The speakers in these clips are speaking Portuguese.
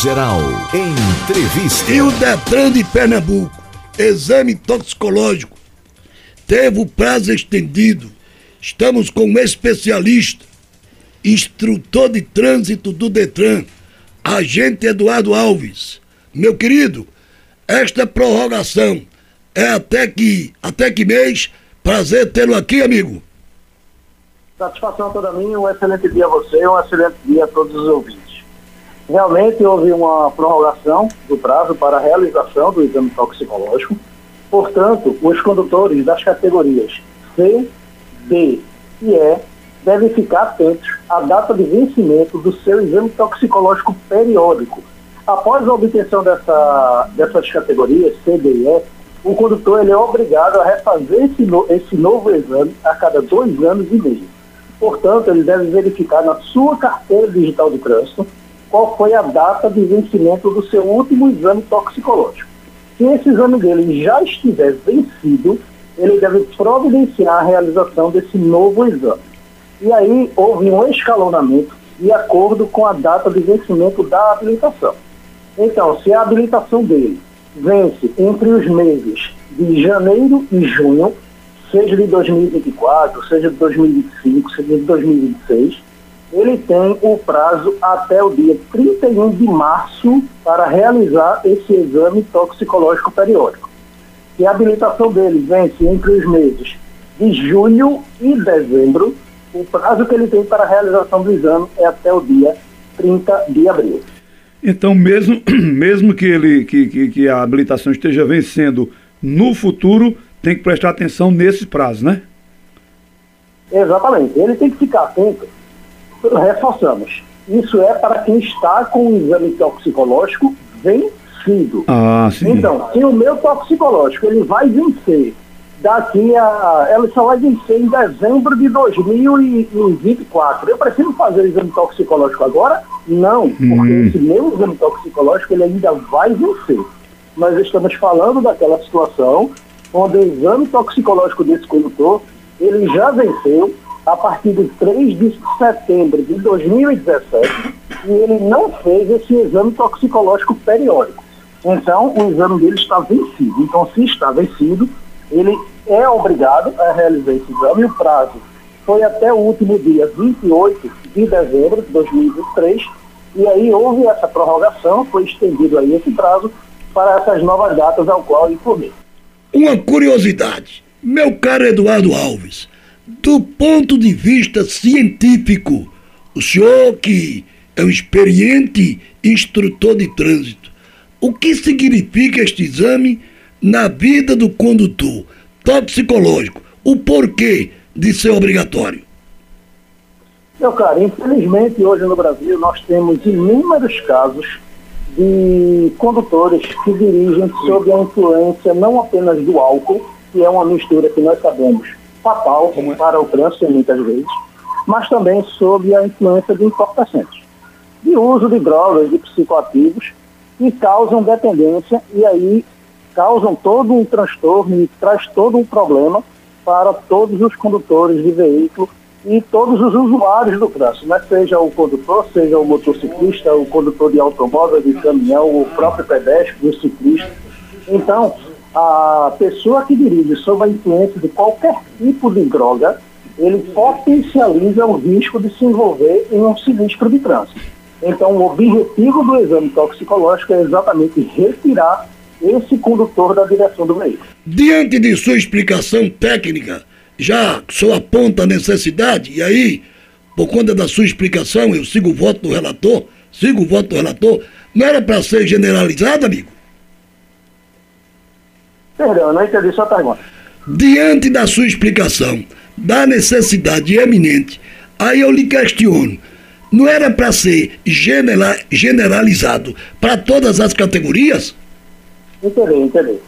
Geral. Entrevista. E o Detran de Pernambuco, exame toxicológico, teve o prazo estendido. Estamos com um especialista, instrutor de trânsito do Detran, agente Eduardo Alves. Meu querido, esta prorrogação é até que, até que mês? Prazer tê-lo aqui, amigo. Satisfação toda minha, um excelente dia a você, um excelente dia a todos os ouvintes. Realmente houve uma prorrogação do prazo para a realização do exame toxicológico. Portanto, os condutores das categorias C, D e E devem ficar atentos à data de vencimento do seu exame toxicológico periódico. Após a obtenção dessa, dessas categorias C, D e E, o condutor ele é obrigado a refazer esse, no, esse novo exame a cada dois anos e meio. Portanto, ele deve verificar na sua carteira digital de trânsito qual foi a data de vencimento do seu último exame toxicológico. Se esse exame dele já estiver vencido, ele deve providenciar a realização desse novo exame. E aí houve um escalonamento de acordo com a data de vencimento da habilitação. Então, se a habilitação dele vence entre os meses de janeiro e junho, seja de 2024, seja de 2025, seja de 2026, ele tem o prazo até o dia 31 de março para realizar esse exame toxicológico periódico. E a habilitação dele vence entre os meses de julho e dezembro. O prazo que ele tem para a realização do exame é até o dia 30 de abril. Então, mesmo, mesmo que, ele, que, que, que a habilitação esteja vencendo no futuro, tem que prestar atenção nesse prazo, né? Exatamente. Ele tem que ficar atento. Reforçamos. Isso é para quem está com o exame toxicológico vencido. Ah, sim. Então, se o meu toxicológico ele vai vencer daqui a. Ela só vai vencer em dezembro de 2024. Eu preciso fazer o exame toxicológico agora? Não, porque Hum. esse meu exame toxicológico ele ainda vai vencer. Nós estamos falando daquela situação onde o exame toxicológico desse condutor ele já venceu a partir de 3 de setembro de 2017 e ele não fez esse exame toxicológico periódico. Então, o exame dele está vencido. Então, se está vencido, ele é obrigado a realizar esse exame. O prazo foi até o último dia 28 de dezembro de 2023. E aí houve essa prorrogação, foi estendido aí esse prazo para essas novas datas ao qual informei. Uma curiosidade, meu caro Eduardo Alves, do ponto de vista científico, o senhor que é um experiente instrutor de trânsito, o que significa este exame na vida do condutor toxicológico? O porquê de ser obrigatório? Meu caro, infelizmente hoje no Brasil nós temos inúmeros casos de condutores que dirigem sob a influência não apenas do álcool, que é uma mistura que nós sabemos fatal para o trânsito muitas vezes, mas também sob a influência de entorpecentes, de uso de drogas, de psicoativos, que causam dependência e aí causam todo um transtorno e traz todo um problema para todos os condutores de veículo e todos os usuários do trânsito, né? seja o condutor, seja o motociclista, o condutor de automóvel, de caminhão, o próprio pedestre, o ciclista. Então, a pessoa que dirige sob a influência de qualquer tipo de droga, ele potencializa o risco de se envolver em um sinistro de trânsito. Então, o objetivo do exame toxicológico é exatamente retirar esse condutor da direção do veículo. Diante de sua explicação técnica, já só aponta a necessidade, e aí, por conta da sua explicação, eu sigo o voto do relator, sigo o voto do relator, não era para ser generalizado, amigo? Perdão, não entendi sua pergunta. Diante da sua explicação, da necessidade eminente, aí eu lhe questiono, não era para ser genera- generalizado para todas as categorias? Entendi, entendi.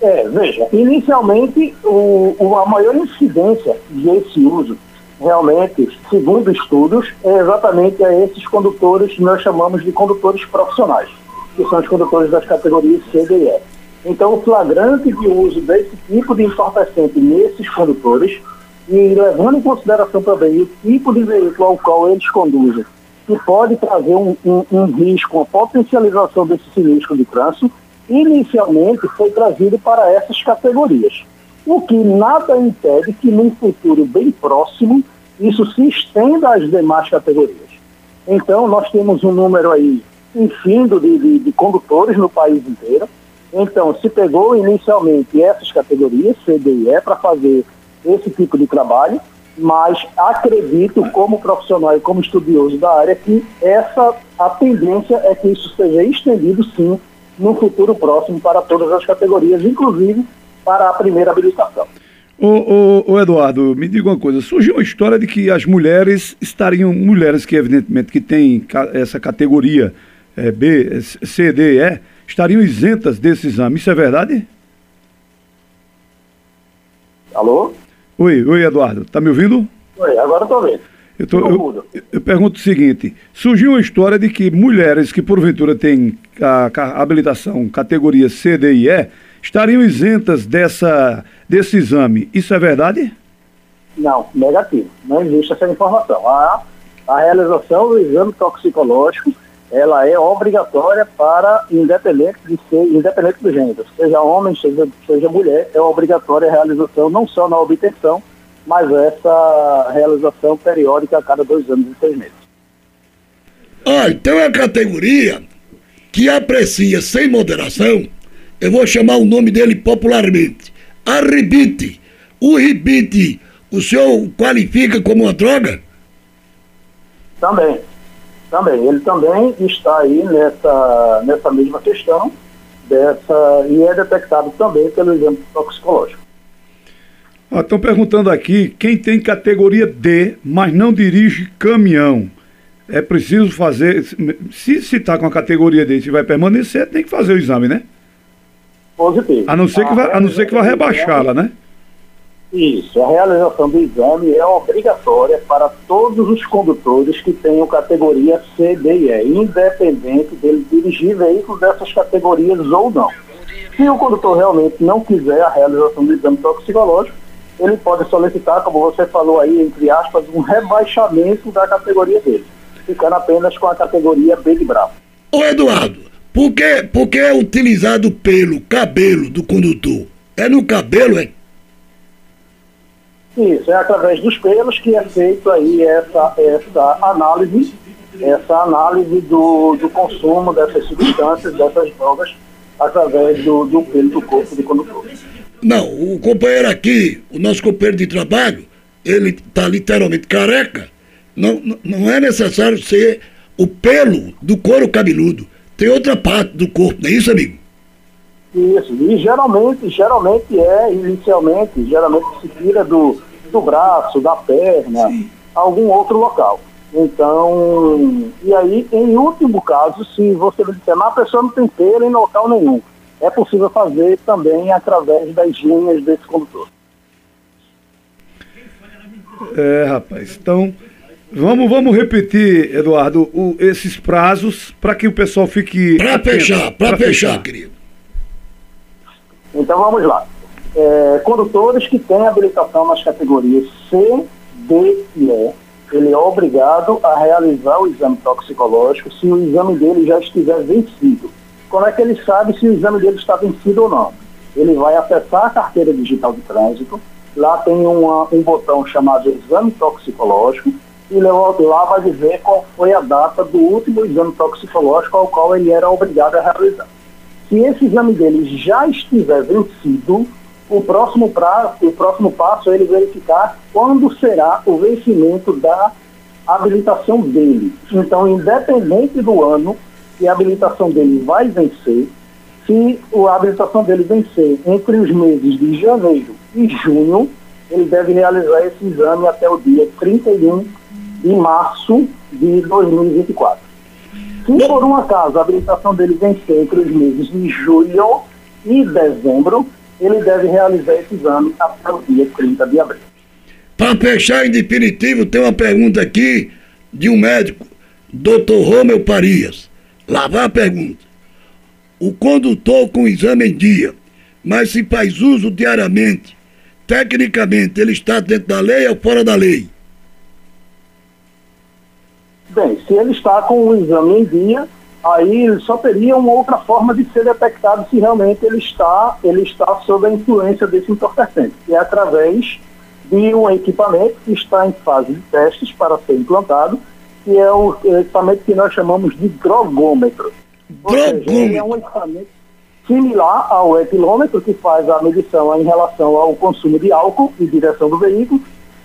É, veja, inicialmente o, o- a maior incidência desse uso, realmente, segundo estudos, é exatamente a esses condutores que nós chamamos de condutores profissionais, que são os condutores das categorias C, D e E. Então, o flagrante de uso desse tipo de entorpecente nesses condutores, e levando em consideração também o tipo de veículo ao qual eles conduzem, que pode trazer um, um, um risco, uma potencialização desse sinistro de trânsito, inicialmente foi trazido para essas categorias. O que nada impede que num futuro bem próximo isso se estenda às demais categorias. Então, nós temos um número aí infindo de, de, de condutores no país inteiro. Então, se pegou inicialmente essas categorias, C, D e E, para fazer esse tipo de trabalho, mas acredito, como profissional e como estudioso da área, que essa a tendência é que isso seja estendido, sim, no futuro próximo para todas as categorias, inclusive para a primeira habilitação. Ô, Eduardo, me diga uma coisa. Surgiu uma história de que as mulheres estariam, mulheres que evidentemente que têm essa categoria é, B, C, D, E, estariam isentas desse exame. Isso é verdade? Alô? Oi, oi, Eduardo. Tá me ouvindo? Oi, agora estou vendo. Eu, tô, eu, eu, pergunto o seguinte: surgiu uma história de que mulheres que porventura têm a, a habilitação categoria C, D e E estariam isentas dessa, desse exame. Isso é verdade? Não, negativo. Não existe essa informação. A, a realização do exame toxicológico ela é obrigatória para independente de ser, independente do gênero, seja homem, seja, seja mulher, é obrigatória a realização não só na obtenção, mas essa realização periódica a cada dois anos e seis meses. Ah, então é a categoria que aprecia sem moderação eu vou chamar o nome dele popularmente, arrebite. O ribite, o senhor qualifica como uma droga? Também, também. Ele também está aí nessa, nessa mesma questão dessa, e é detectado também pelo exame toxicológico. Estão perguntando aqui quem tem categoria D, mas não dirige caminhão. É preciso fazer. Se está com a categoria D e vai permanecer, tem que fazer o exame, né? positivo. A não ser que vai, a não ser que vai rebaixá-la, né? Isso, a realização do exame é obrigatória para todos os condutores que tenham categoria C, D e E, independente dele dirigir veículos dessas categorias ou não. Se o condutor realmente não quiser a realização do exame toxicológico, ele pode solicitar, como você falou aí, entre aspas, um rebaixamento da categoria dele, ficando apenas com a categoria B de bravo. Ô Eduardo, por que, por que é utilizado pelo cabelo do condutor? É no cabelo, é? Isso, é através dos pelos que é feito aí essa, essa análise, essa análise do, do consumo dessas substâncias, dessas drogas, através do, do pelo do corpo do condutor. Não, o companheiro aqui, o nosso companheiro de trabalho, ele está literalmente careca. Não, não é necessário ser o pelo do couro cabeludo tem outra parte do corpo, não é isso, amigo? Isso, e geralmente, geralmente é, inicialmente, geralmente se tira do, do braço, da perna, Sim. algum outro local. Então, e aí, em último caso, se você disser, mas a pessoa não tem pelo em local nenhum, é possível fazer também através das linhas desse condutor. É, rapaz, então Vamos, vamos repetir, Eduardo, o, esses prazos para que o pessoal fique. Para fechar, para fechar, querido. Então vamos lá. É, condutores que têm habilitação nas categorias C, D e E, ele é obrigado a realizar o exame toxicológico se o exame dele já estiver vencido. Como é que ele sabe se o exame dele está vencido ou não? Ele vai acessar a carteira digital de trânsito, lá tem uma, um botão chamado exame toxicológico, e lá vai dizer qual foi a data do último exame toxicológico ao qual ele era obrigado a realizar. Se esse exame dele já estiver vencido, o próximo, prazo, o próximo passo é ele verificar quando será o vencimento da habilitação dele. Então, independente do ano que a habilitação dele vai vencer, se a habilitação dele vencer entre os meses de janeiro e junho, ele deve realizar esse exame até o dia 31 em março de 2024. Se por um acaso a habilitação dele vencer entre os meses de julho e dezembro, ele deve realizar esse exame até o dia 30 de abril. Para fechar em definitivo, tem uma pergunta aqui de um médico, Dr. Romeu Parias. Lá vai a pergunta. O condutor com exame em dia, mas se faz uso diariamente, tecnicamente ele está dentro da lei ou fora da lei? Bem, se ele está com o exame em dia, aí ele só teria uma outra forma de ser detectado se realmente ele está, ele está sob a influência desse entorpecente, que é através de um equipamento que está em fase de testes para ser implantado, que é o equipamento que nós chamamos de drogômetro. Ou seja, ele é um equipamento similar ao etilômetro, que faz a medição em relação ao consumo de álcool e direção do veículo.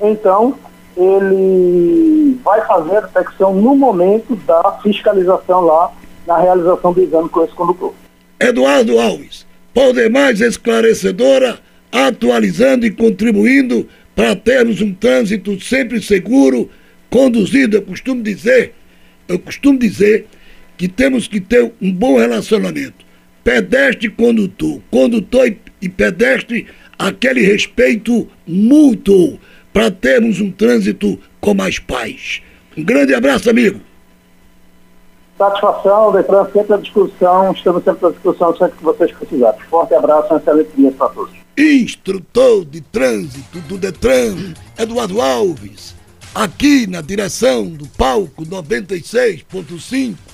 Então, ele vai fazer a detecção no momento da fiscalização lá, na realização do exame com esse condutor. Eduardo Alves, por demais esclarecedora, atualizando e contribuindo para termos um trânsito sempre seguro, conduzido. Eu costumo dizer, eu costumo dizer que temos que ter um bom relacionamento. Pedestre e condutor, condutor e, pedestre, aquele respeito mútuo para termos um trânsito com mais paz. Um grande abraço, amigo. Satisfação, Detran, sempre à discussão, estamos sempre à discussão, sempre que vocês precisarem. Forte abraço, um excelente dia para todos. Instrutor de trânsito do Detran, Eduardo Alves, aqui na direção do palco 96.5